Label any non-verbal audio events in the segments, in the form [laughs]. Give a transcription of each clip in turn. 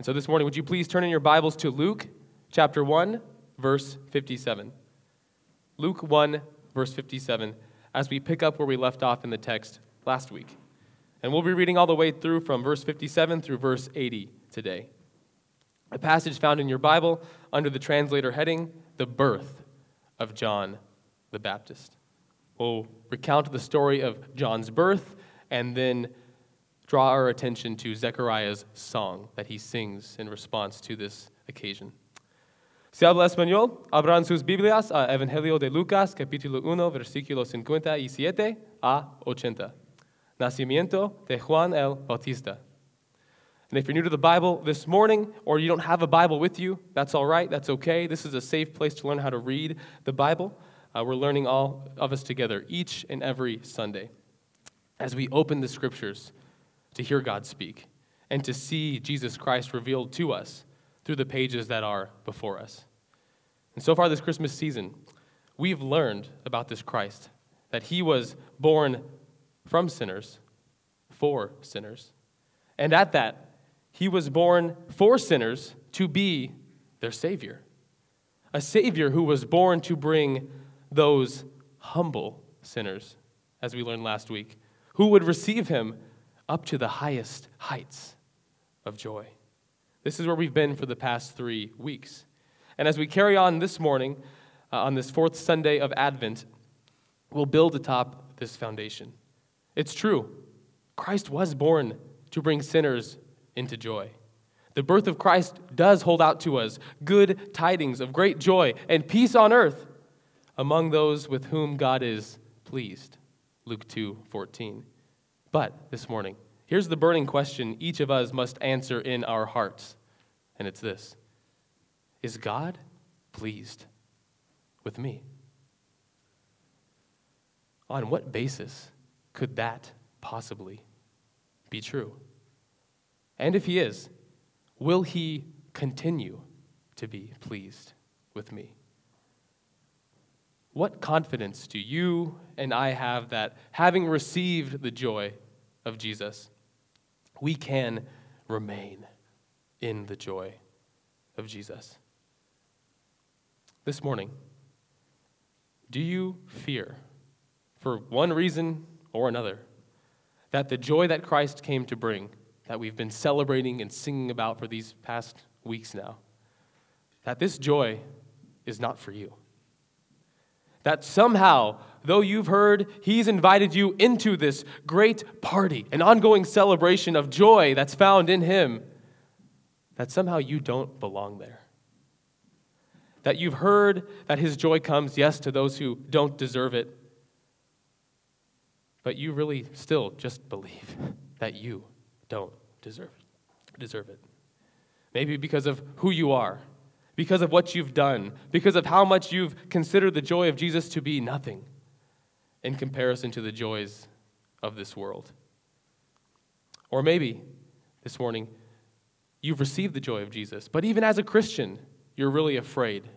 And so this morning, would you please turn in your Bibles to Luke chapter 1, verse 57. Luke 1, verse 57, as we pick up where we left off in the text last week. And we'll be reading all the way through from verse 57 through verse 80 today. A passage found in your Bible under the translator heading, The Birth of John the Baptist. We'll recount the story of John's birth and then draw our attention to Zechariah's song that he sings in response to this occasion. Se habla español, abran sus Biblias a Evangelio de Lucas, capítulo 1, versículos 57 a 80. Nacimiento de Juan el Bautista. And if you're new to the Bible this morning, or you don't have a Bible with you, that's all right, that's okay. This is a safe place to learn how to read the Bible. Uh, we're learning all of us together each and every Sunday as we open the scriptures to hear God speak and to see Jesus Christ revealed to us through the pages that are before us. And so far this Christmas season, we've learned about this Christ, that he was born from sinners for sinners. And at that, he was born for sinners to be their Savior. A Savior who was born to bring those humble sinners, as we learned last week, who would receive him up to the highest heights of joy. This is where we've been for the past three weeks. And as we carry on this morning, uh, on this fourth Sunday of Advent, we'll build atop this foundation. It's true, Christ was born to bring sinners into joy. The birth of Christ does hold out to us good tidings of great joy and peace on earth among those with whom God is pleased. Luke 2 14. But this morning, here's the burning question each of us must answer in our hearts, and it's this Is God pleased with me? On what basis could that possibly be true? And if He is, will He continue to be pleased with me? What confidence do you and I have that having received the joy of Jesus, we can remain in the joy of Jesus? This morning, do you fear, for one reason or another, that the joy that Christ came to bring, that we've been celebrating and singing about for these past weeks now, that this joy is not for you? That somehow, though you've heard he's invited you into this great party, an ongoing celebration of joy that's found in him, that somehow you don't belong there. That you've heard that his joy comes, yes, to those who don't deserve it, but you really still just believe [laughs] that you don't deserve it. Deserve it. Maybe because of who you are because of what you've done, because of how much you've considered the joy of Jesus to be nothing in comparison to the joys of this world. Or maybe this morning, you've received the joy of Jesus, but even as a Christian, you're really afraid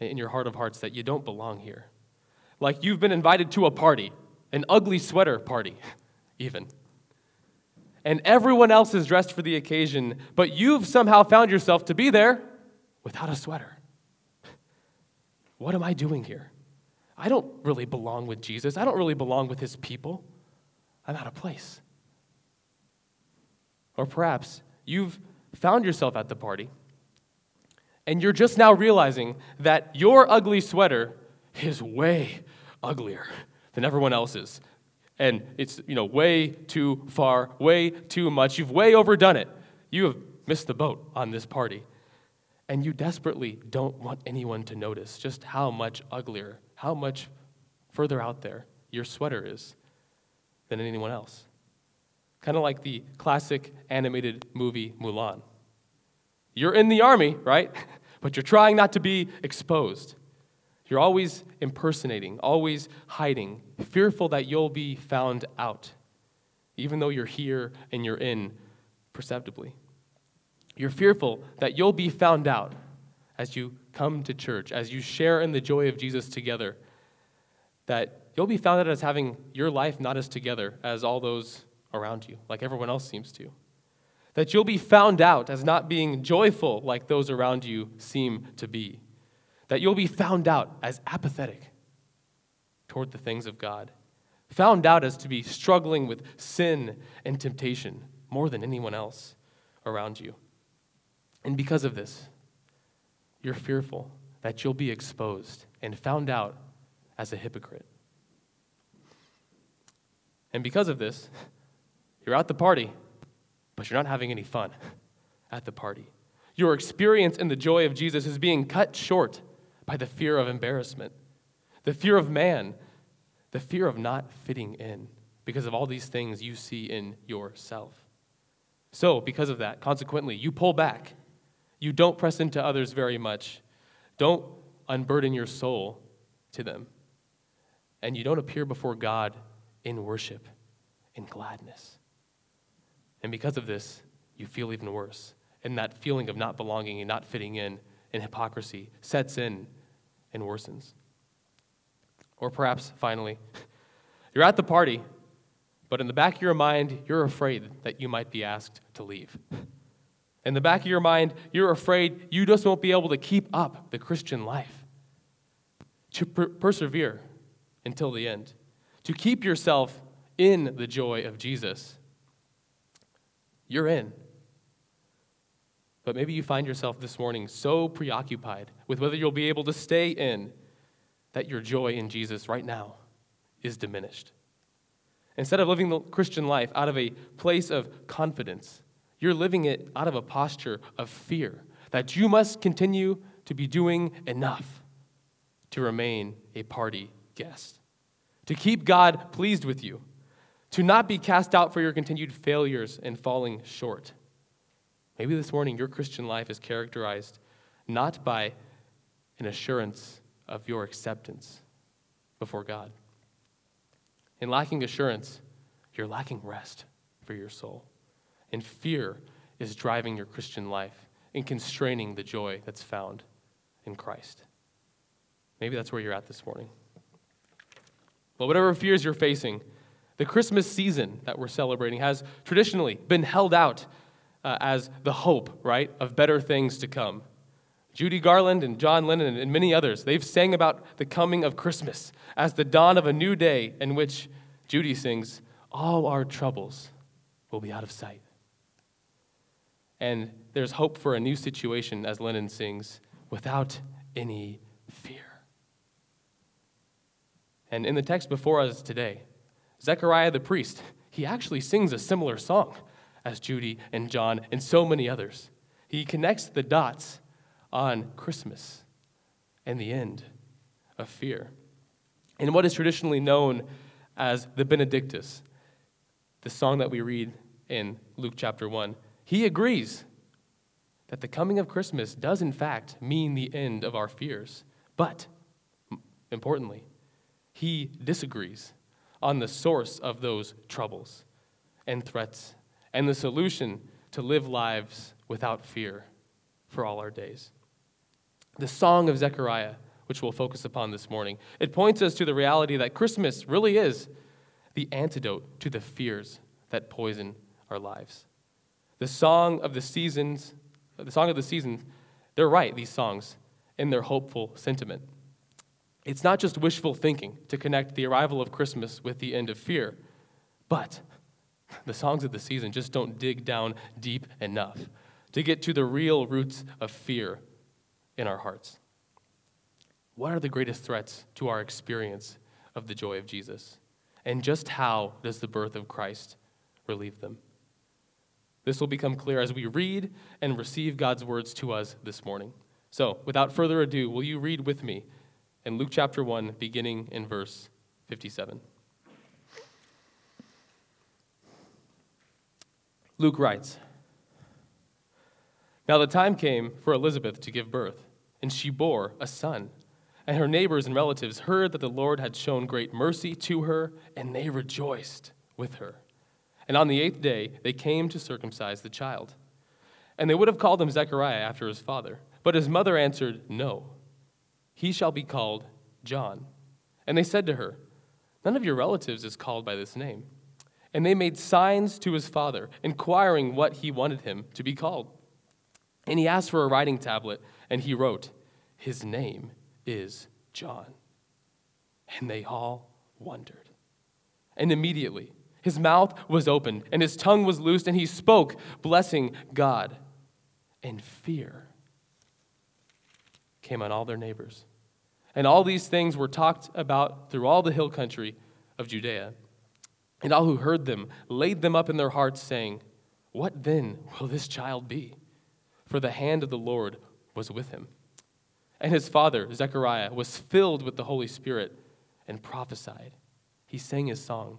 in your heart of hearts that you don't belong here. Like you've been invited to a party, an ugly sweater party, [laughs] even. And everyone else is dressed for the occasion, but you've somehow found yourself to be there without a sweater. [laughs] What am I doing here? I don't really belong with Jesus. I don't really belong with his people. I'm out of place. Or perhaps you've found yourself at the party and you're just now realizing that your ugly sweater is way uglier than everyone else's. And it's, you know, way too far, way too much. You've way overdone it. You have missed the boat on this party. And you desperately don't want anyone to notice just how much uglier, how much further out there your sweater is than anyone else. Kind of like the classic animated movie Mulan. You're in the army, right? [laughs] But you're trying not to be exposed. You're always impersonating, always hiding, fearful that you'll be found out, even though you're here and you're in perceptibly. You're fearful that you'll be found out as you come to church, as you share in the joy of Jesus together, that you'll be found out as having your life not as together as all those around you, like everyone else seems to. that you'll be found out as not being joyful like those around you seem to be, that you'll be found out as apathetic toward the things of God, found out as to be struggling with sin and temptation more than anyone else around you. And because of this, you're fearful that you'll be exposed and found out as a hypocrite. And because of this, you're at the party, but you're not having any fun at the party. Your experience in the joy of Jesus is being cut short by the fear of embarrassment, the fear of man, the fear of not fitting in because of all these things you see in yourself. So, because of that, consequently, you pull back. You don't press into others very much. Don't unburden your soul to them. And you don't appear before God in worship, in gladness. And because of this, you feel even worse. And that feeling of not belonging and not fitting in and hypocrisy sets in and worsens. Or perhaps, finally, [laughs] you're at the party, but in the back of your mind, you're afraid that you might be asked to leave. [laughs] In the back of your mind, you're afraid you just won't be able to keep up the Christian life, to per- persevere until the end, to keep yourself in the joy of Jesus. You're in. But maybe you find yourself this morning so preoccupied with whether you'll be able to stay in that your joy in Jesus right now is diminished. Instead of living the Christian life out of a place of confidence, you're living it out of a posture of fear that you must continue to be doing enough to remain a party guest, to keep God pleased with you, to not be cast out for your continued failures and falling short. Maybe this morning your Christian life is characterized not by an assurance of your acceptance before God. In lacking assurance, you're lacking rest for your soul. And fear is driving your Christian life and constraining the joy that's found in Christ. Maybe that's where you're at this morning. But whatever fears you're facing, the Christmas season that we're celebrating has traditionally been held out uh, as the hope, right, of better things to come. Judy Garland and John Lennon and many others, they've sang about the coming of Christmas as the dawn of a new day in which Judy sings, All our troubles will be out of sight. And there's hope for a new situation, as Lennon sings, without any fear. And in the text before us today, Zechariah the priest, he actually sings a similar song as Judy and John and so many others. He connects the dots on Christmas and the end of fear. In what is traditionally known as the Benedictus, the song that we read in Luke chapter 1, he agrees that the coming of Christmas does, in fact, mean the end of our fears. But, importantly, he disagrees on the source of those troubles and threats and the solution to live lives without fear for all our days the Song of Zechariah, which we'll focus upon this morning. It points us to the reality that Christmas really is the antidote to the fears that poison our lives. The song of the seasons, the song of the seasons, they're right, these songs, in their hopeful sentiment. It's not just wishful thinking to connect the arrival of Christmas with the end of fear, but the songs of the season just don't dig down deep enough to get to the real roots of fear in our hearts. What are the greatest threats to our experience of the joy of Jesus? And just how does the birth of Christ relieve them? This will become clear as we read and receive God's words to us this morning. So, without further ado, will you read with me in Luke chapter 1, beginning in verse 57? Luke writes, now the time came for Elizabeth to give birth, and she bore a son. And her neighbors and relatives heard that the Lord had shown great mercy to her, and they rejoiced with her. And on the eighth day, they came to circumcise the child. And they would have called him Zechariah after his father. But his mother answered, No, he shall be called John. And they said to her, None of your relatives is called by this name. And they made signs to his father, inquiring what he wanted him to be called. And he asked for a writing tablet, and he wrote, His name is John. And they all wondered. And immediately his mouth was opened, and his tongue was loosed, and he spoke, blessing God. And fear came on all their neighbors. And all these things were talked about through all the hill country of Judea. And all who heard them laid them up in their hearts, saying, What then will this child be? For the hand of the Lord was with him. And his father, Zechariah, was filled with the Holy Spirit and prophesied. He sang his song,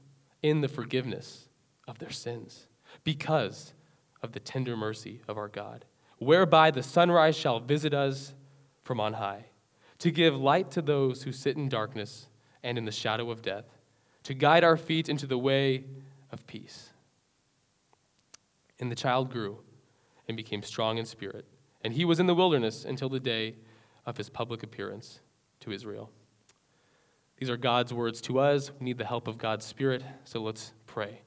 in the forgiveness of their sins because of the tender mercy of our God, whereby the sunrise shall visit us from on high, to give light to those who sit in darkness and in the shadow of death, to guide our feet into the way of peace. And the child grew and became strong in spirit, and he was in the wilderness until the day of his public appearance to Israel. These are God's words to us. We need the help of God's Spirit, so let's pray.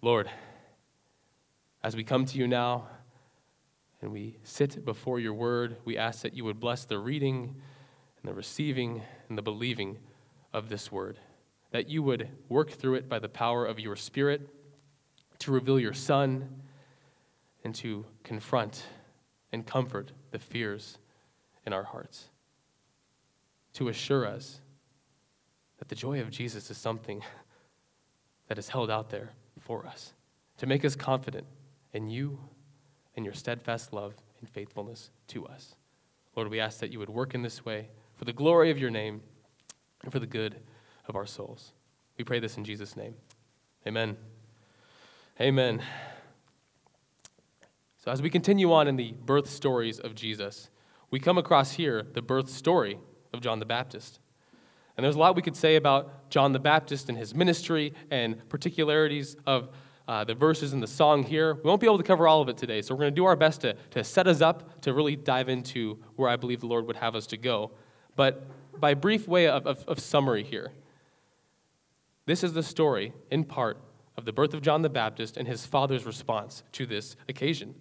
Lord, as we come to you now and we sit before your word, we ask that you would bless the reading and the receiving and the believing of this word, that you would work through it by the power of your Spirit to reveal your Son and to confront and comfort the fears in our hearts to assure us that the joy of Jesus is something [laughs] that is held out there for us, to make us confident in you and your steadfast love and faithfulness to us. Lord, we ask that you would work in this way for the glory of your name and for the good of our souls. We pray this in Jesus' name. Amen. Amen. So, as we continue on in the birth stories of Jesus, we come across here the birth story of John the Baptist. And there's a lot we could say about John the Baptist and his ministry and particularities of uh, the verses in the song here. We won't be able to cover all of it today, so we're going to do our best to, to set us up to really dive into where I believe the Lord would have us to go. But by brief way of, of, of summary here, this is the story, in part, of the birth of John the Baptist and his father's response to this occasion.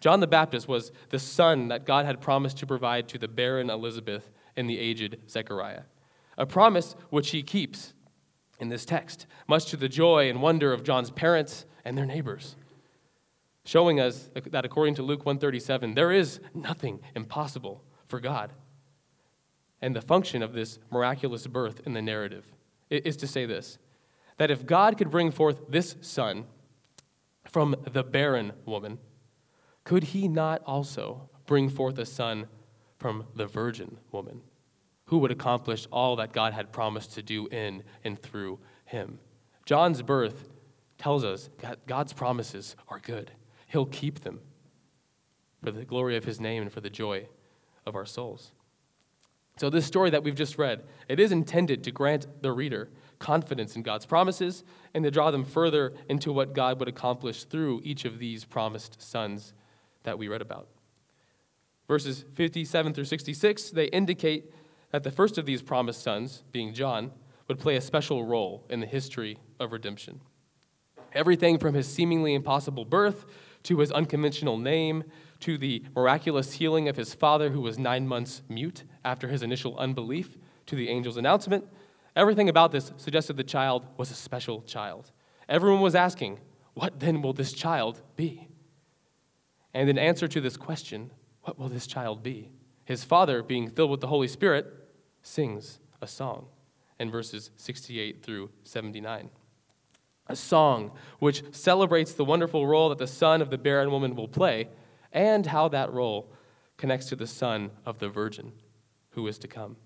John the Baptist was the son that God had promised to provide to the barren Elizabeth and the aged Zechariah. A promise which he keeps in this text, much to the joy and wonder of John's parents and their neighbors, showing us that according to Luke 137, there is nothing impossible for God. And the function of this miraculous birth in the narrative is to say this that if God could bring forth this son from the barren woman, could he not also bring forth a son from the virgin woman, who would accomplish all that God had promised to do in and through him. John's birth tells us that God's promises are good. He'll keep them for the glory of his name and for the joy of our souls. So this story that we've just read, it is intended to grant the reader confidence in God's promises and to draw them further into what God would accomplish through each of these promised sons that we read about. Verses 57 through 66, they indicate that the first of these promised sons, being John, would play a special role in the history of redemption. Everything from his seemingly impossible birth to his unconventional name to the miraculous healing of his father, who was nine months mute after his initial unbelief, to the angel's announcement, everything about this suggested the child was a special child. Everyone was asking, What then will this child be? And in answer to this question, What will this child be? His father, being filled with the Holy Spirit, sings a song in verses 68 through 79. A song which celebrates the wonderful role that the son of the barren woman will play and how that role connects to the son of the virgin who is to come.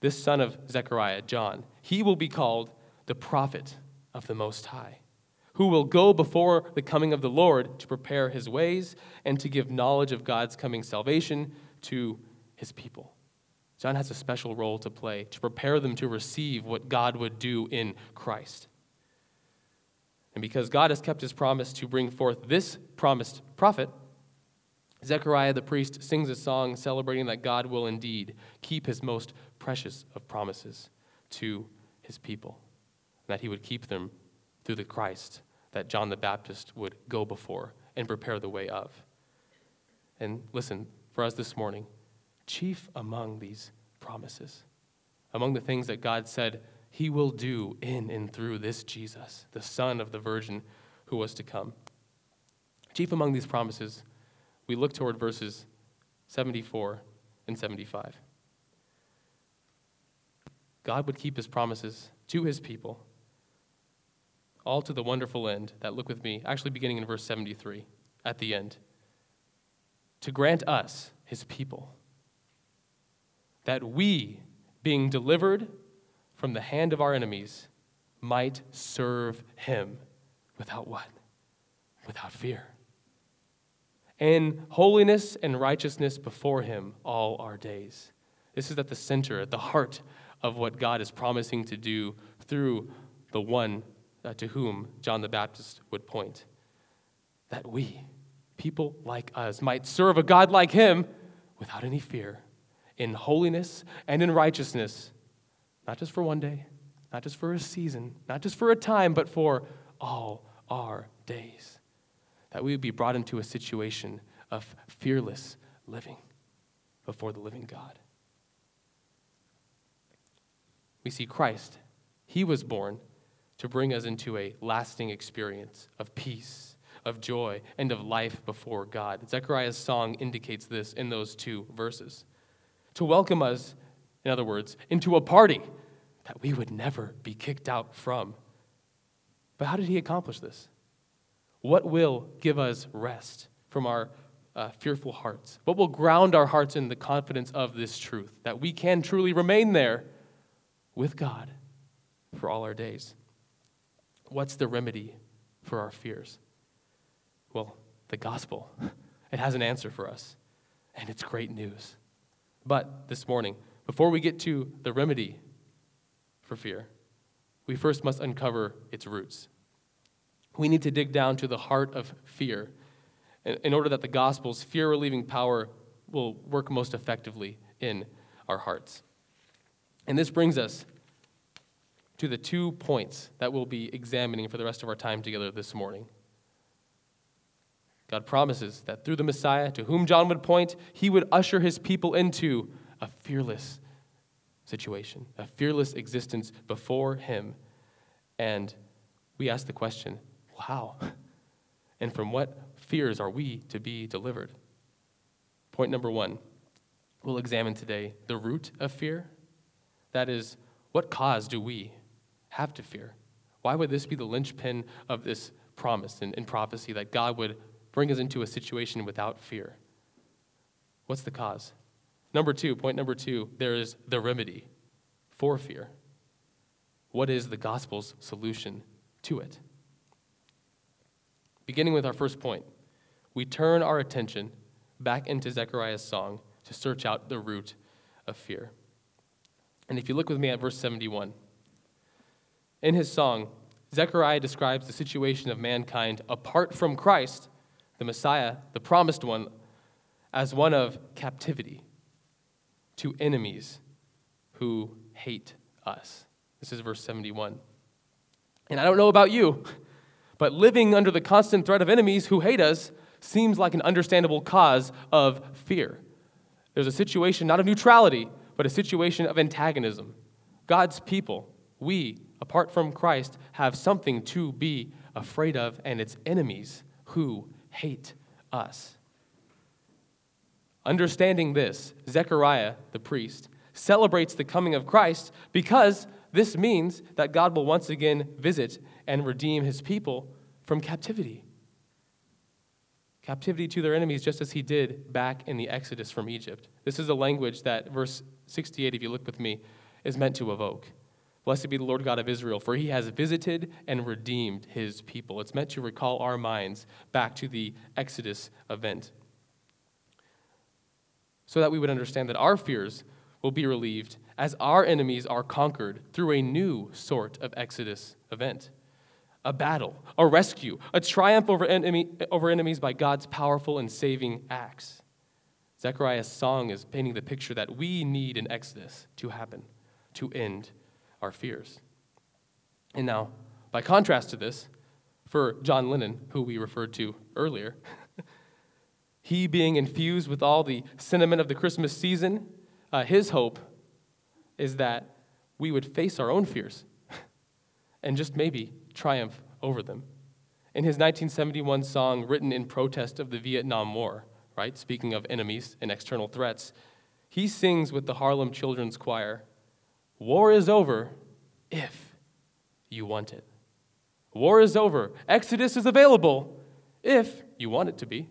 This son of Zechariah, John, he will be called the prophet of the Most High, who will go before the coming of the Lord to prepare his ways and to give knowledge of God's coming salvation to his people. John has a special role to play to prepare them to receive what God would do in Christ. And because God has kept his promise to bring forth this promised prophet, Zechariah the priest sings a song celebrating that God will indeed keep his most precious of promises to his people that he would keep them through the Christ that John the Baptist would go before and prepare the way of. And listen, for us this morning, chief among these promises, among the things that God said he will do in and through this Jesus, the Son of the Virgin who was to come. Chief among these promises, we look toward verses 74 and 75. God would keep his promises to his people all to the wonderful end that, look with me, actually beginning in verse 73 at the end, to grant us, his people, that we, being delivered from the hand of our enemies, might serve him without what? Without fear. In holiness and righteousness before him all our days. This is at the center, at the heart of what God is promising to do through the one uh, to whom John the Baptist would point. That we, people like us, might serve a God like him without any fear, in holiness and in righteousness, not just for one day, not just for a season, not just for a time, but for all our days. That we would be brought into a situation of fearless living before the living God. We see Christ. He was born to bring us into a lasting experience of peace, of joy, and of life before God. Zechariah's song indicates this in those two verses. To welcome us, in other words, into a party that we would never be kicked out from. But how did he accomplish this? What will give us rest from our uh, fearful hearts? What will ground our hearts in the confidence of this truth that we can truly remain there with God for all our days? What's the remedy for our fears? Well, the gospel. [laughs] It has an answer for us, and it's great news. But this morning, before we get to the remedy for fear, we first must uncover its roots. We need to dig down to the heart of fear in order that the gospel's fear relieving power will work most effectively in our hearts. And this brings us to the two points that we'll be examining for the rest of our time together this morning. God promises that through the Messiah, to whom John would point, he would usher his people into a fearless situation, a fearless existence before him. And we ask the question how? [laughs] And from what fears are we to be delivered? Point number one we'll examine today the root of fear. That is, what cause do we have to fear? Why would this be the linchpin of this promise and, and prophecy that God would bring us into a situation without fear? What's the cause? Number two, point number two, there is the remedy for fear. What is the gospel's solution to it? Beginning with our first point, we turn our attention back into Zechariah's song to search out the root of fear. And if you look with me at verse 71, in his song, Zechariah describes the situation of mankind apart from Christ, the Messiah, the promised one, as one of captivity to enemies who hate us. This is verse 71. And I don't know about you, but living under the constant threat of enemies who hate us seems like an understandable cause of fear. There's a situation not of neutrality, but a situation of antagonism. God's people, we, apart from Christ, have something to be afraid of, and it's enemies who hate us. Understanding this, Zechariah, the priest, celebrates the coming of Christ because this means that God will once again visit and redeem his people from captivity. Captivity to their enemies, just as he did back in the Exodus from Egypt. This is a language that verse 68, if you look with me, is meant to evoke. Blessed be the Lord God of Israel, for he has visited and redeemed his people. It's meant to recall our minds back to the Exodus event so that we would understand that our fears will be relieved as our enemies are conquered through a new sort of Exodus event a battle, a rescue, a triumph over, enemy, over enemies by God's powerful and saving acts. Zechariah's song is painting the picture that we need an Exodus to happen to end our fears. And now, by contrast to this, for John Lennon, who we referred to earlier, [laughs] he being infused with all the sentiment of the Christmas season, uh, his hope is that we would face our own fears [laughs] and just maybe triumph over them. In his 1971 song, written in protest of the Vietnam War, right, speaking of enemies and external threats, he sings with the Harlem Children's Choir War is over if you want it. War is over. Exodus is available if you want it to be.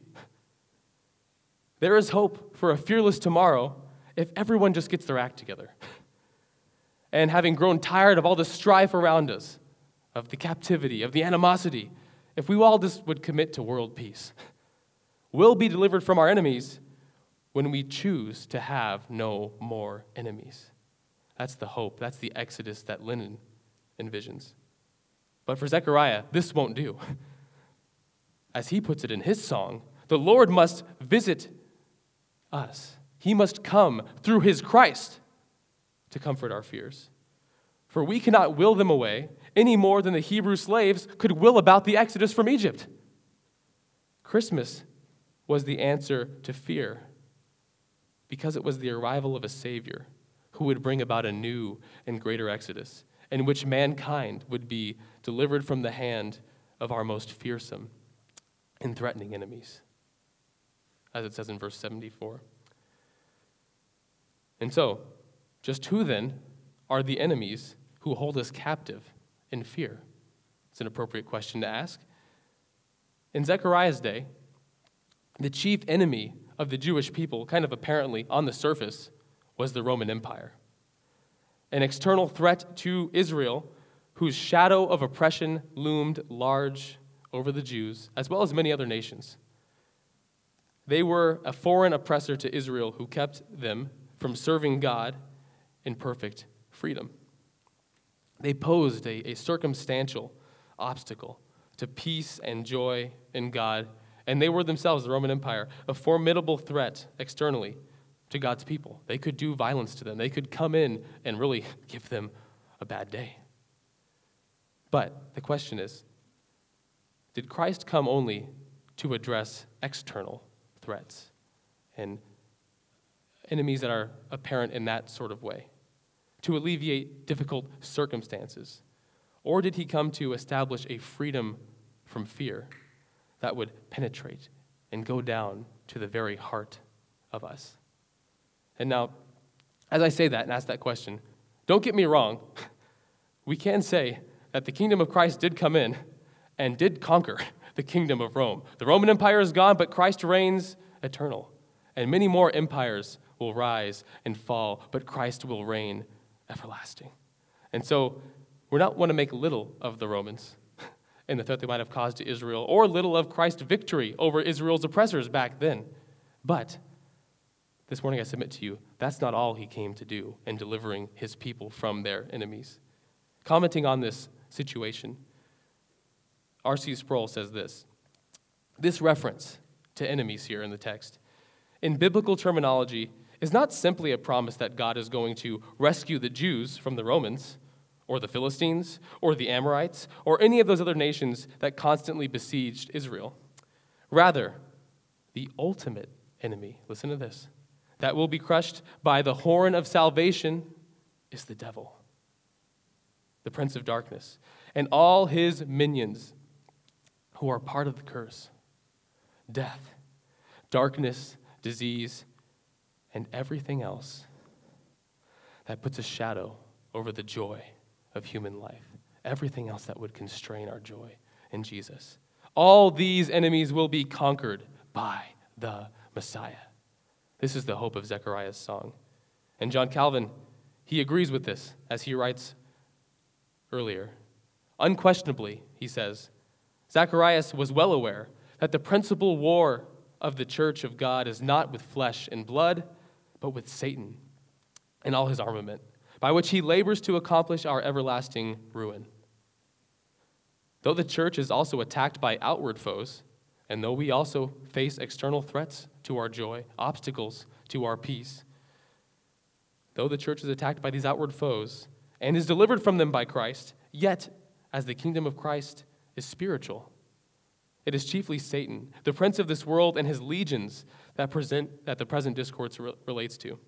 There is hope for a fearless tomorrow if everyone just gets their act together. And having grown tired of all the strife around us, of the captivity, of the animosity, if we all just would commit to world peace, we'll be delivered from our enemies when we choose to have no more enemies. That's the hope. That's the exodus that Lennon envisions. But for Zechariah, this won't do. [laughs] As he puts it in his song, the Lord must visit us. He must come through his Christ to comfort our fears. For we cannot will them away any more than the Hebrew slaves could will about the exodus from Egypt. Christmas was the answer to fear because it was the arrival of a Savior who would bring about a new and greater exodus in which mankind would be delivered from the hand of our most fearsome and threatening enemies, as it says in verse 74. And so, just who then are the enemies who hold us captive in fear? It's an appropriate question to ask. In Zechariah's day, the chief enemy of the Jewish people, kind of apparently on the surface, was the Roman Empire. An external threat to Israel, whose shadow of oppression loomed large over the Jews, as well as many other nations. They were a foreign oppressor to Israel who kept them from serving God in perfect freedom. They posed a, a circumstantial obstacle to peace and joy in God, and they were themselves, the Roman Empire, a formidable threat externally to God's people. They could do violence to them, they could come in and really [laughs] give them a bad day. But the question is did Christ come only to address external threats and enemies that are apparent in that sort of way? to alleviate difficult circumstances? Or did he come to establish a freedom from fear that would penetrate and go down to the very heart of us? And now, as I say that and ask that question, don't get me wrong. [laughs] We can say that the kingdom of Christ did come in and did conquer [laughs] the kingdom of Rome. The Roman Empire is gone, but Christ reigns eternal. And many more empires will rise and fall, but Christ will reign everlasting. And so we're not want to make little of the Romans [laughs] and the threat they might have caused to Israel, or little of Christ's victory over Israel's oppressors back then. But this morning I submit to you, that's not all he came to do in delivering his people from their enemies. Commenting on this situation, R.C. Sproul says this This reference to enemies here in the text, in biblical terminology, is not simply a promise that God is going to rescue the Jews from the Romans, or the Philistines, or the Amorites, or any of those other nations that constantly besieged Israel. Rather, the ultimate enemy, listen to this, that will be crushed by the horn of salvation is the devil. the prince of darkness, and all his minions who are part of the curse death, darkness, disease, and everything else that puts a shadow over the joy of human life, everything else that would constrain our joy in Jesus. All these enemies will be conquered by the Messiah. This is the hope of Zechariah's song. And John Calvin, he agrees with this as he writes earlier. Unquestionably, he says, Zacharias was well aware that the principal war of the church of God is not with flesh and blood, but with Satan and all his armament, by which he labors to accomplish our everlasting ruin. Though the church is also attacked by outward foes, and though we also face external threats to our joy, obstacles to our peace, though the church is attacked by these outward foes and is delivered from them by Christ, yet, as the kingdom of Christ is spiritual, it is chiefly Satan, the prince of this world, and his legions that, present, that the present discourse re- relates to.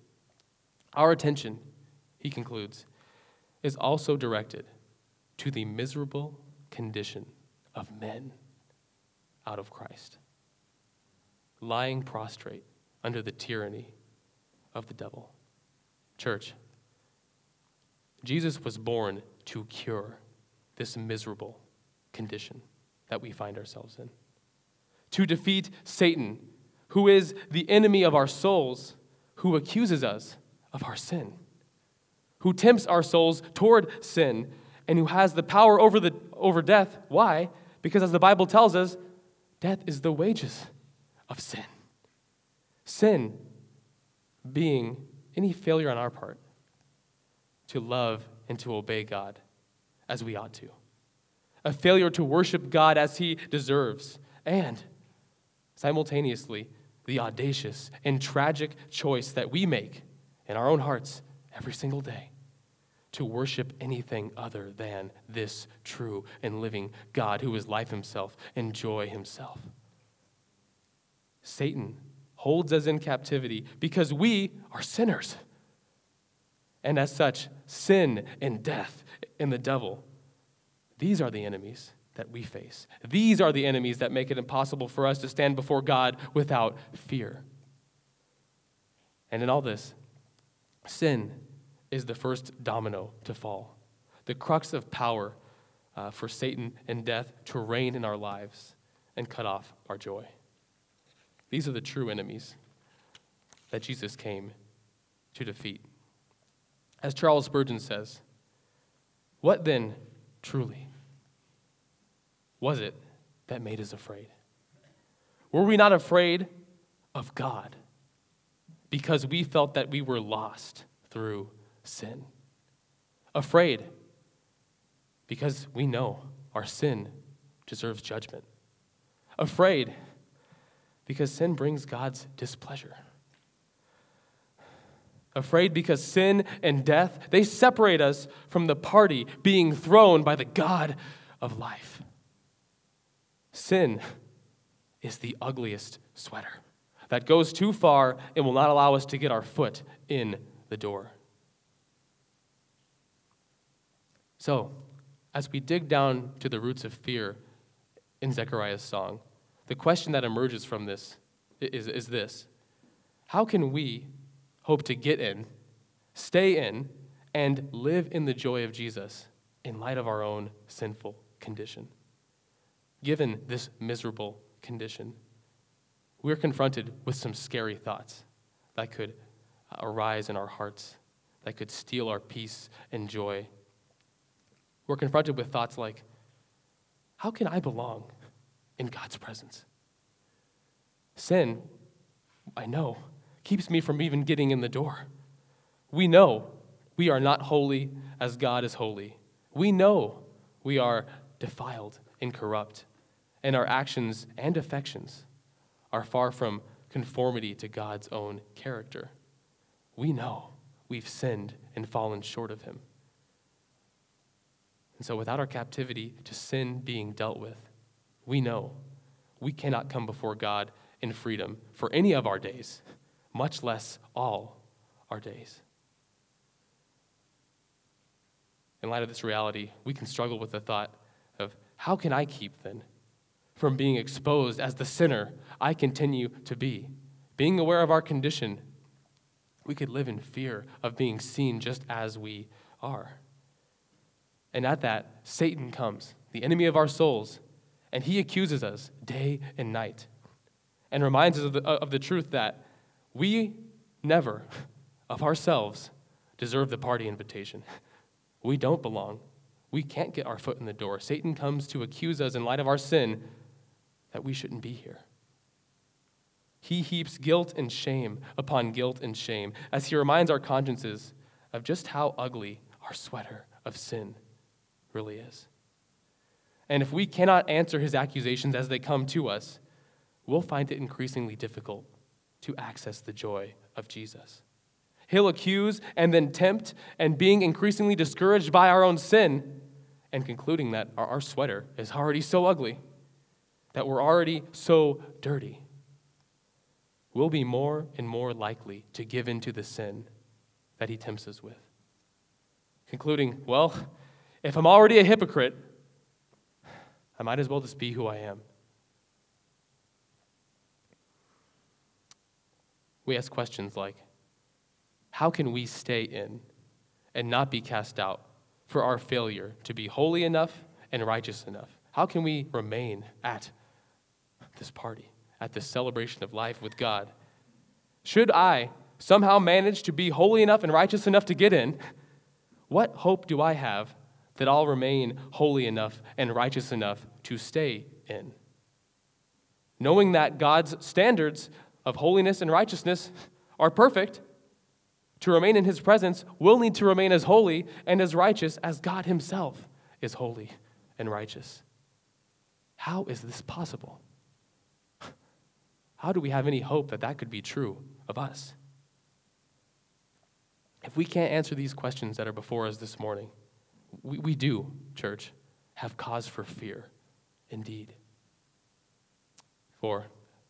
Our attention, he concludes, is also directed to the miserable condition of men out of Christ, lying prostrate under the tyranny of the devil. Church, Jesus was born to cure this miserable condition that we find ourselves in, to defeat Satan, who is the enemy of our souls, who accuses us of our sin, who tempts our souls toward sin, and who has the power over, the, over death. Why? Because as the Bible tells us, death is the wages of sin. Sin being any failure on our part to love and to obey God as we ought to, a failure to worship God as He deserves, and simultaneously, the audacious and tragic choice that we make in our own hearts every single day to worship anything other than this true and living God who is life himself and joy himself. Satan holds us in captivity because we are sinners. And as such, sin and death and the devil, these are the enemies that we face. These are the enemies that make it impossible for us to stand before God without fear. And in all this, sin is the first domino to fall, the crux of power uh, for Satan and death to reign in our lives and cut off our joy. These are the true enemies that Jesus came to defeat. As Charles Spurgeon says, what then truly was it that made us afraid? Were we not afraid of God because we felt that we were lost through sin. Afraid because we know our sin deserves judgment. Afraid because sin brings God's displeasure. Afraid because sin and death, they separate us from the party being thrown by the God of life. Sin is the ugliest sweater that goes too far and will not allow us to get our foot in the door. So, as we dig down to the roots of fear in Zechariah's song, the question that emerges from this is, is this How can we hope to get in, stay in, and live in the joy of Jesus in light of our own sinful condition? Given this miserable condition, we're confronted with some scary thoughts that could arise in our hearts, that could steal our peace and joy we're confronted with thoughts like, how can I belong in God's presence? Sin, I know, keeps me from even getting in the door. We know we are not holy as God is holy. We know we are defiled and corrupt, and our actions and affections are far from conformity to God's own character. We know we've sinned and fallen short of Him. And so, without our captivity to sin being dealt with, we know we cannot come before God in freedom for any of our days, much less all our days. in light of this reality, we can struggle with the thought of how can I keep then from being exposed as the sinner I continue to be? Being aware of our condition, we could live in fear of being seen just as we are. And at that, Satan comes, the enemy of our souls, and he accuses us day and night and reminds us of the, uh, of the truth that we never, [laughs] of ourselves, deserve the party invitation. [laughs] We don't belong. We can't get our foot in the door. Satan comes to accuse us in light of our sin that we shouldn't be here. He heaps guilt and shame upon guilt and shame as he reminds our consciences of just how ugly our sweater of sin really is. And if we cannot answer his accusations as they come to us, we'll find it increasingly difficult to access the joy of Jesus. He'll accuse and then tempt, and being increasingly discouraged by our own sin, and concluding that our, sweater is already so ugly, that we're already so dirty, we'll be more and more likely to give in to the sin that he tempts us with. Concluding, well, if I'm already a hypocrite, I might as well just be who I am. We ask questions like How can we stay in and not be cast out for our failure to be holy enough and righteous enough? How can we remain at this party, at this celebration of life with God? Should I somehow manage to be holy enough and righteous enough to get in, what hope do I have that I'll remain holy enough and righteous enough to stay in. Knowing that God's standards of holiness and righteousness are perfect, to remain in his presence, we'll need to remain as holy and as righteous as God himself is holy and righteous. How is this possible? How do we have any hope that that could be true of us? If we can't answer these questions that are before us this morning, we, we do, church, have cause for fear indeed. For,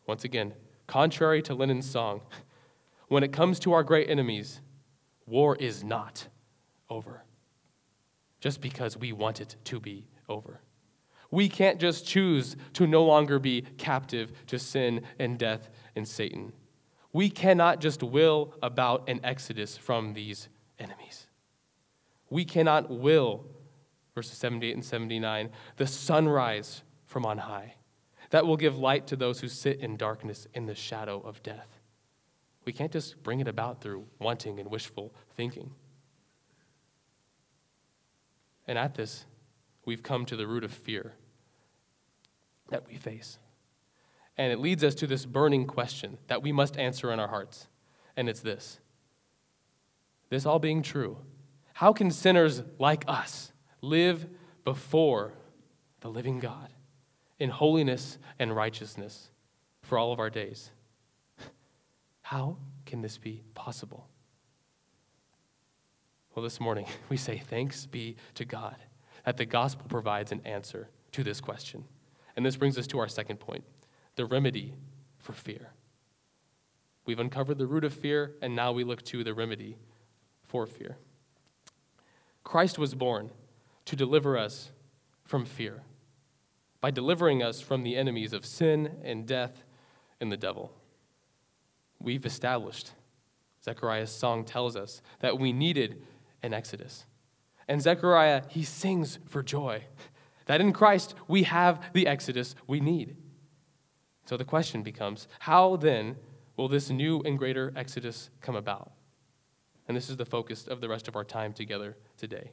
once again, contrary to Lennon's song, [laughs] when it comes to our great enemies, war is not over just because we want it to be over. We can't just choose to no longer be captive to sin and death and Satan. We cannot just will about an exodus from these enemies. We cannot will, verses 78 and 79, the sunrise from on high that will give light to those who sit in darkness in the shadow of death. We can't just bring it about through wanting and wishful thinking. And at this, we've come to the root of fear that we face. And it leads us to this burning question that we must answer in our hearts. And it's this this all being true, how can sinners like us live before the living God in holiness and righteousness for all of our days? How can this be possible? Well, this morning [laughs] we say thanks be to God that the gospel provides an answer to this question. And this brings us to our second point the remedy for fear. We've uncovered the root of fear, and now we look to the remedy for fear. Christ was born to deliver us from fear by delivering us from the enemies of sin and death and the devil. We've established, Zechariah's song tells us, that we needed an exodus. And Zechariah, he sings for joy that in Christ we have the exodus we need. So the question becomes how then will this new and greater exodus come about? And this is the focus of the rest of our time together today.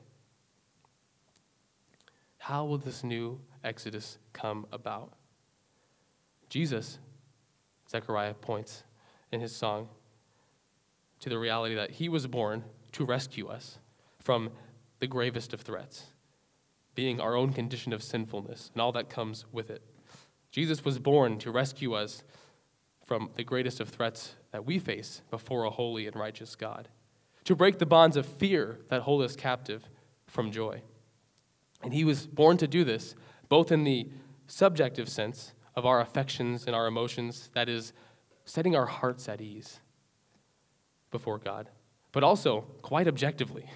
How will this new exodus come about? Jesus, Zechariah points in his song to the reality that he was born to rescue us from the gravest of threats, being our own condition of sinfulness and all that comes with it. Jesus was born to rescue us from the greatest of threats that we face before a holy and righteous God to break the bonds of fear that hold us captive from joy. And he was born to do this, both in the subjective sense of our affections and our emotions, that is, setting our hearts at ease before God, but also quite objectively,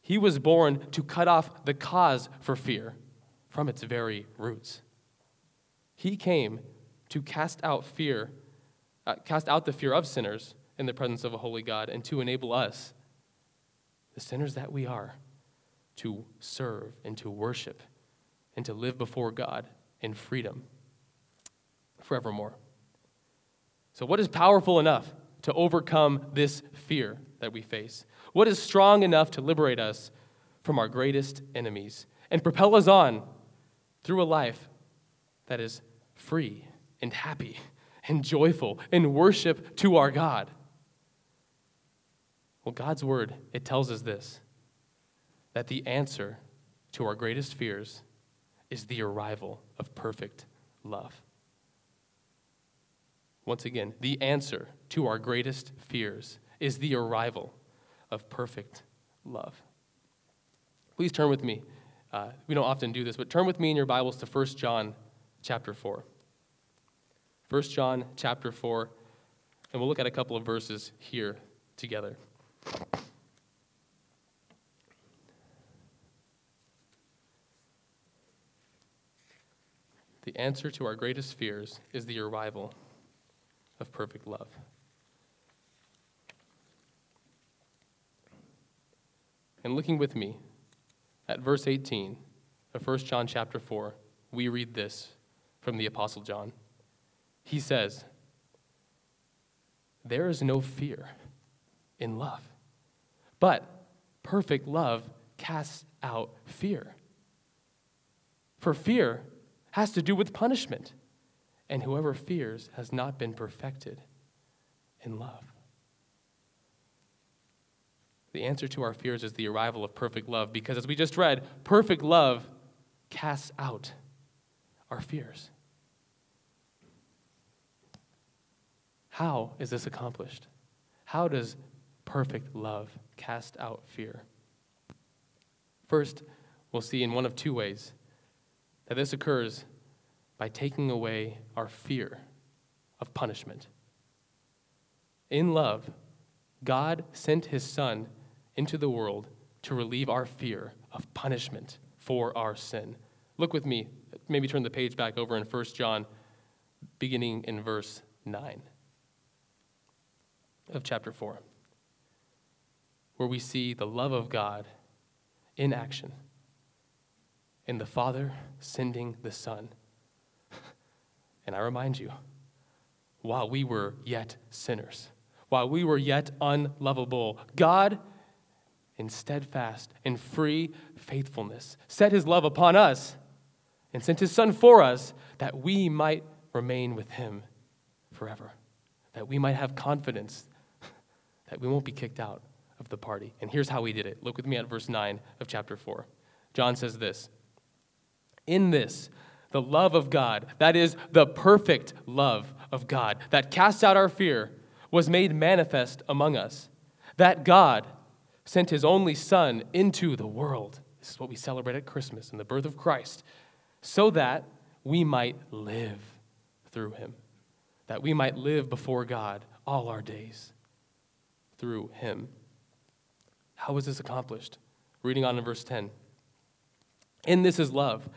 He was born to cut off the cause for fear from its very roots. He came to cast out fear, uh, cast out the fear of sinners in the presence of a holy God, and to enable us, the sinners that we are, to serve and to worship and to live before God in freedom forevermore. So, what is powerful enough to overcome this fear that we face? What is strong enough to liberate us from our greatest enemies and propel us on through a life that is free and happy and joyful in worship to our God? Well, God's word, it tells us this that the answer to our greatest fears is the arrival of perfect love. Once again, the answer to our greatest fears is the arrival of perfect love. Please turn with me. Uh, we don't often do this, but turn with me in your Bibles to 1 John chapter 4. 1 John chapter 4, and we'll look at a couple of verses here together. The answer to our greatest fears is the arrival of perfect love. And looking with me at verse 18 of 1 John chapter 4, we read this from the Apostle John. He says, There is no fear in love, but perfect love casts out fear. For fear has to do with punishment, and whoever fears has not been perfected in love. The answer to our fears is the arrival of perfect love, because as we just read, perfect love casts out our fears. How is this accomplished? How does perfect love cast out fear? First, we'll see in one of two ways that this occurs by taking away our fear of punishment. In love, God sent his Son into the world to relieve our fear of punishment for our sin. Look with me, maybe turn the page back over in 1 John, beginning in verse 9 of chapter 4, where we see the love of God in action in the Father sending the Son. [laughs] And I remind you, while we were yet sinners, while we were yet unlovable, God in steadfast and free faithfulness, set his love upon us and sent his Son for us that we might remain with him forever, that we might have confidence [laughs] that we won't be kicked out of the party. And here's how he did it. Look with me at verse 9 of chapter 4. John says this In this, the love of God, that is, the perfect love of God that casts out our fear, was made manifest among us. That God, sent his only Son into the world. This is what we celebrate at Christmas in the birth of Christ, so that we might live through him, that we might live before God all our days through him. How was this accomplished? Reading on in verse 10. In this is love,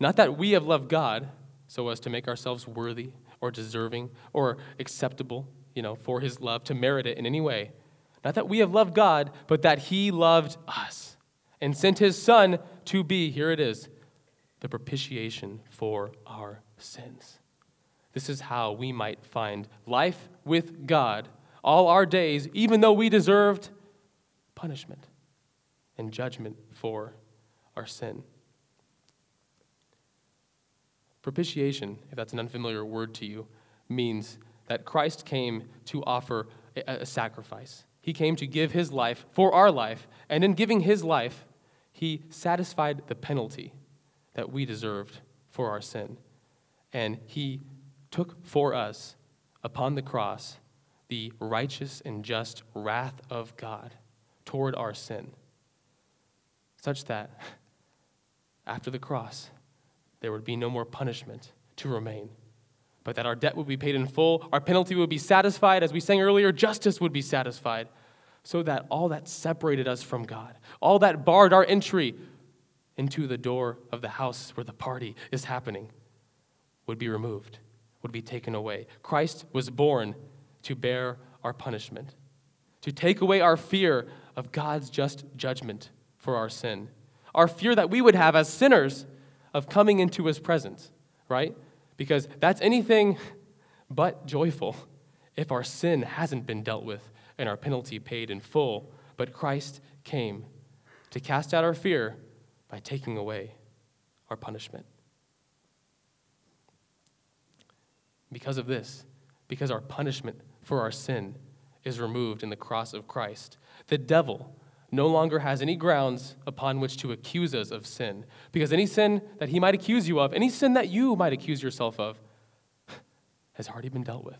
not that we have loved God so as to make ourselves worthy or deserving or acceptable, you know, for his love, to merit it in any way not that we have loved God, but that He loved us and sent His Son to be, here it is, the propitiation for our sins. This is how we might find life with God all our days, even though we deserved punishment and judgment for our sin. Propitiation, if that's an unfamiliar word to you, means that Christ came to offer a, sacrifice. He came to give his life for our life, and in giving his life, he satisfied the penalty that we deserved for our sin. And he took for us upon the cross the righteous and just wrath of God toward our sin, such that [laughs] after the cross, there would be no more punishment to remain, but that our debt would be paid in full, our penalty would be satisfied. As we sang earlier, justice would be satisfied so that all that separated us from God, all that barred our entry into the door of the house where the party is happening, would be removed, would be taken away. Christ was born to bear our punishment, to take away our fear of God's just judgment for our sin, our fear that we would have as sinners of coming into his presence, right? Because that's anything but joyful if our sin hasn't been dealt with and our penalty paid in full. But Christ came to cast out our fear by taking away our punishment. Because of this, because our punishment for our sin is removed in the cross of Christ, the devil no longer has any grounds upon which to accuse us of sin. Because any sin that he might accuse you of, any sin that you might accuse yourself of, [sighs] has already been dealt with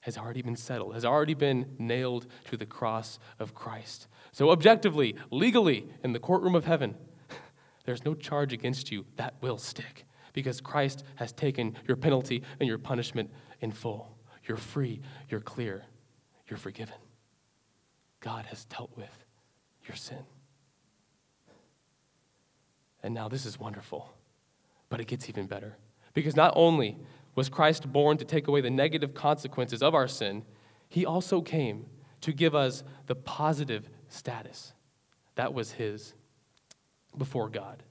has already been settled, has already been nailed to the cross of Christ. So, objectively, legally, in the courtroom of heaven, [sighs] there's no charge against you that will stick because Christ has taken your penalty and your punishment in full. You're free, you're clear, you're forgiven. God has dealt with your sin. And now this is wonderful, but it gets even better. Because not only was Christ born to take away the negative consequences of our sin, he also came to give us the positive status that was his before God.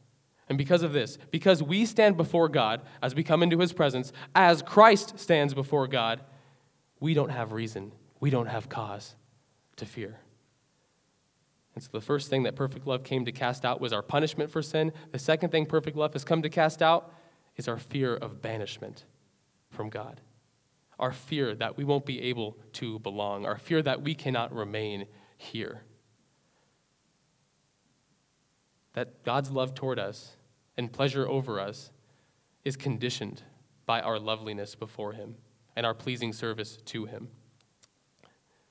And because of this, because we stand before God as we come into his presence, as Christ stands before God, we don't have reason, we don't have cause to fear. And so the first thing that perfect love came to cast out was our punishment for sin. The second thing perfect love has come to cast out is our fear of banishment from God. Our fear that we won't be able to belong, our fear that we cannot remain here. That God's love toward us and pleasure over us is conditioned by our loveliness before Him and our pleasing service to Him.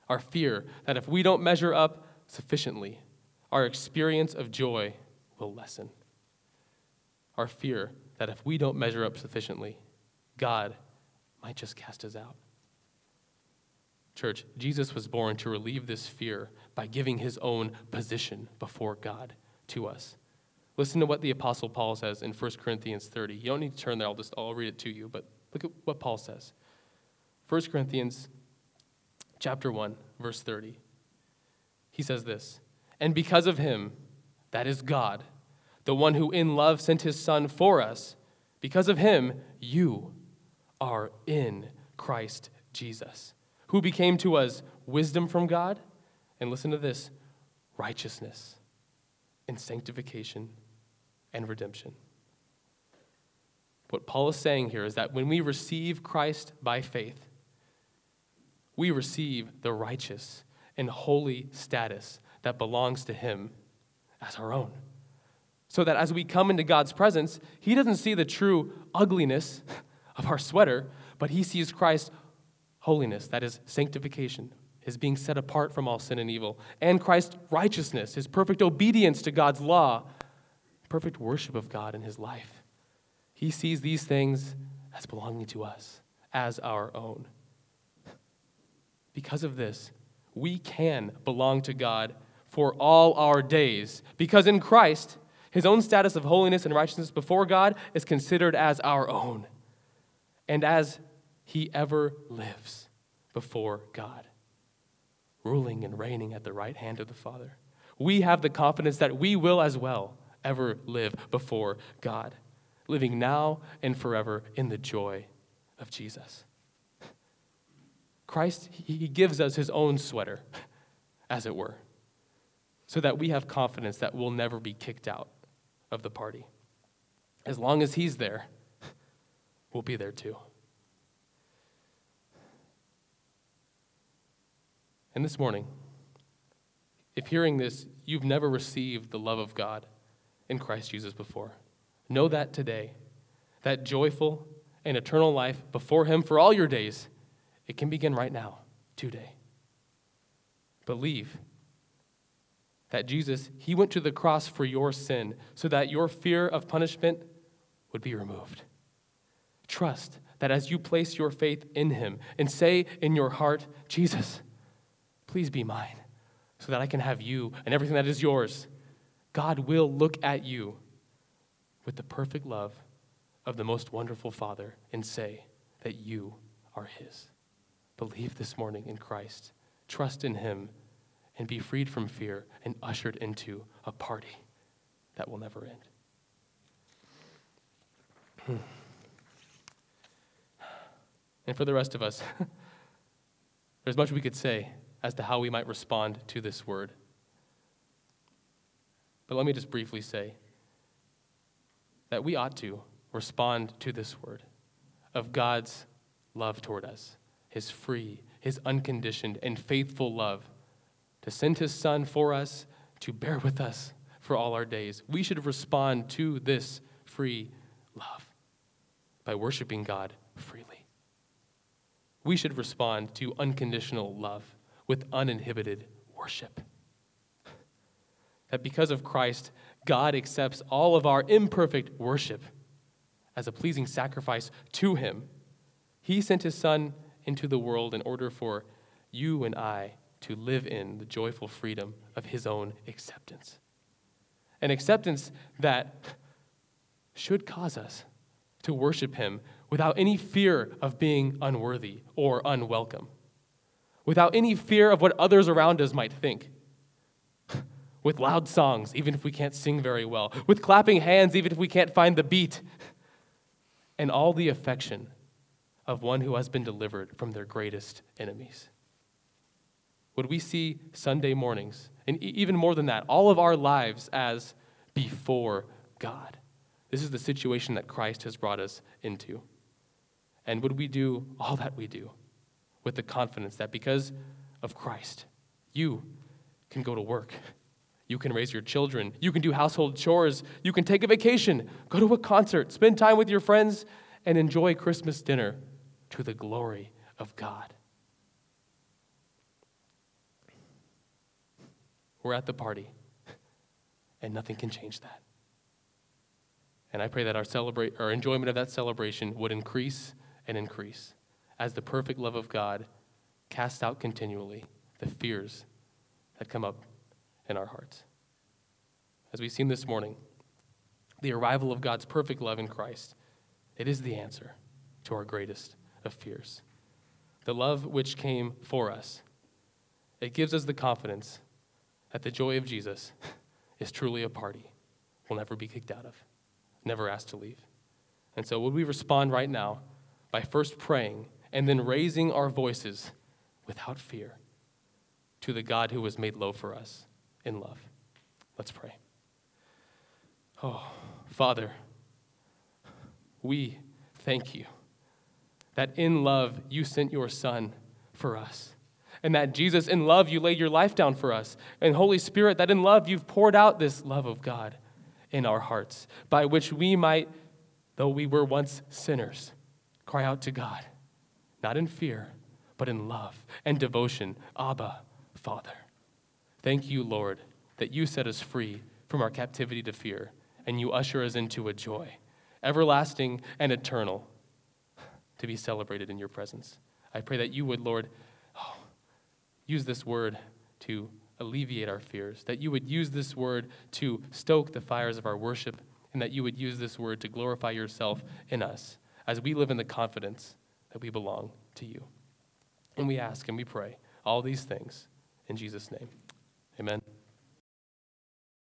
Our fear that if we don't measure up sufficiently, our experience of joy will lessen. Our fear that if we don't measure up sufficiently, God might just cast us out. Church, Jesus was born to relieve this fear by giving his own position before God to us. Listen to what the Apostle Paul says in 1 Corinthians 30. You don't need to turn there, I'll, just, I'll read it to you, but look at what Paul says. 1 Corinthians chapter 1, verse 30. He says this And because of him, that is God, the one who in love sent his Son for us, because of him, you are in Christ Jesus, who became to us wisdom from God, and listen to this righteousness and sanctification and redemption. What Paul is saying here is that when we receive Christ by faith, we receive the righteous and holy status that belongs to Him as our own. So that as we come into God's presence, He doesn't see the true ugliness of our sweater, but he sees Christ's holiness, that is sanctification, his being set apart from all sin and evil, and Christ's righteousness, his perfect obedience to God's law, perfect worship of God in his life. He sees these things as belonging to us, as our own. Because of this, we can belong to God for all our days, because in Christ, his own status of holiness and righteousness before God is considered as our own and as he ever lives before God, ruling and reigning at the right hand of the Father. We have the confidence that we will as well ever live before God, living now and forever in the joy of Jesus. Christ, he gives us his own sweater, as it were, so that we have confidence that we'll never be kicked out of the party. As long as he's there, we'll be there too. And this morning, if hearing this, you've never received the love of God in Christ Jesus before, know that today, that joyful and eternal life before Him for all your days, it can begin right now, today. Believe that Jesus, He went to the cross for your sin so that your fear of punishment would be removed. Trust that as you place your faith in him and say in your heart, Jesus, please be mine. so that I can have you and everything that is yours. God will look at you with the perfect love of the most wonderful Father and say that you are His. Believe this morning in Christ, trust in Him, and be freed from fear and ushered into a party that will never end. Hmm. And for the rest of us, [laughs] there's much we could say as to how we might respond to this word. But let me just briefly say that we ought to respond to this word of God's love toward us, his free, his unconditioned, and faithful love to send his son for us, to bear with us for all our days. We should respond to this free love by worshiping God freely. We should respond to unconditional love with uninhibited worship. That because of Christ, God accepts all of our imperfect worship as a pleasing sacrifice to Him. He sent His Son into the world in order for you and I to live in the joyful freedom of His own acceptance. An acceptance that should cause us to worship Him without any fear of being unworthy or unwelcome without any fear of what others around us might think. [laughs] With loud songs, even if we can't sing very well. With clapping hands, even if we can't find the beat. And all the affection of one who has been delivered from their greatest enemies. Would we see Sunday mornings, and even more than that, all of our lives as before God? This is the situation that Christ has brought us into. And would we do all that we do with the confidence that because of Christ, you can go to work. You can raise your children. You can do household chores. You can take a vacation, go to a concert, spend time with your friends, and enjoy Christmas dinner to the glory of God. We're at the party, and nothing can change that. And I pray that our, celebrate, our enjoyment of that celebration would increase and increase as the perfect love of God casts out continually the fears that come up in our hearts. As we've seen this morning, the arrival of God's perfect love in Christ, it is the answer to our greatest of fears. The love which came for us, it gives us the confidence that the joy of Jesus [laughs] is truly a party we'll never be kicked out of, never asked to leave. And so, would we respond right now by first praying and then raising our voices without fear to the God who was made low for us in love. Let's pray. Oh, Father, we thank you that in love you sent your Son for us. And that Jesus, in love, you laid your life down for us. And Holy Spirit, that in love you've poured out this love of God in our hearts, by which we might, though we were once sinners, cry out to God not in fear, but in love and devotion. Abba, Father. Thank you, Lord, that you set us free from our captivity to fear, and you usher us into a joy, everlasting and eternal, to be celebrated in your presence. I pray that you would, Lord, oh, use this word to alleviate our fears, that you would use this word to stoke the fires of our worship, and that you would use this word to glorify yourself in us as we live in the confidence that we belong to you. And we ask and we pray all these things in Jesus' name.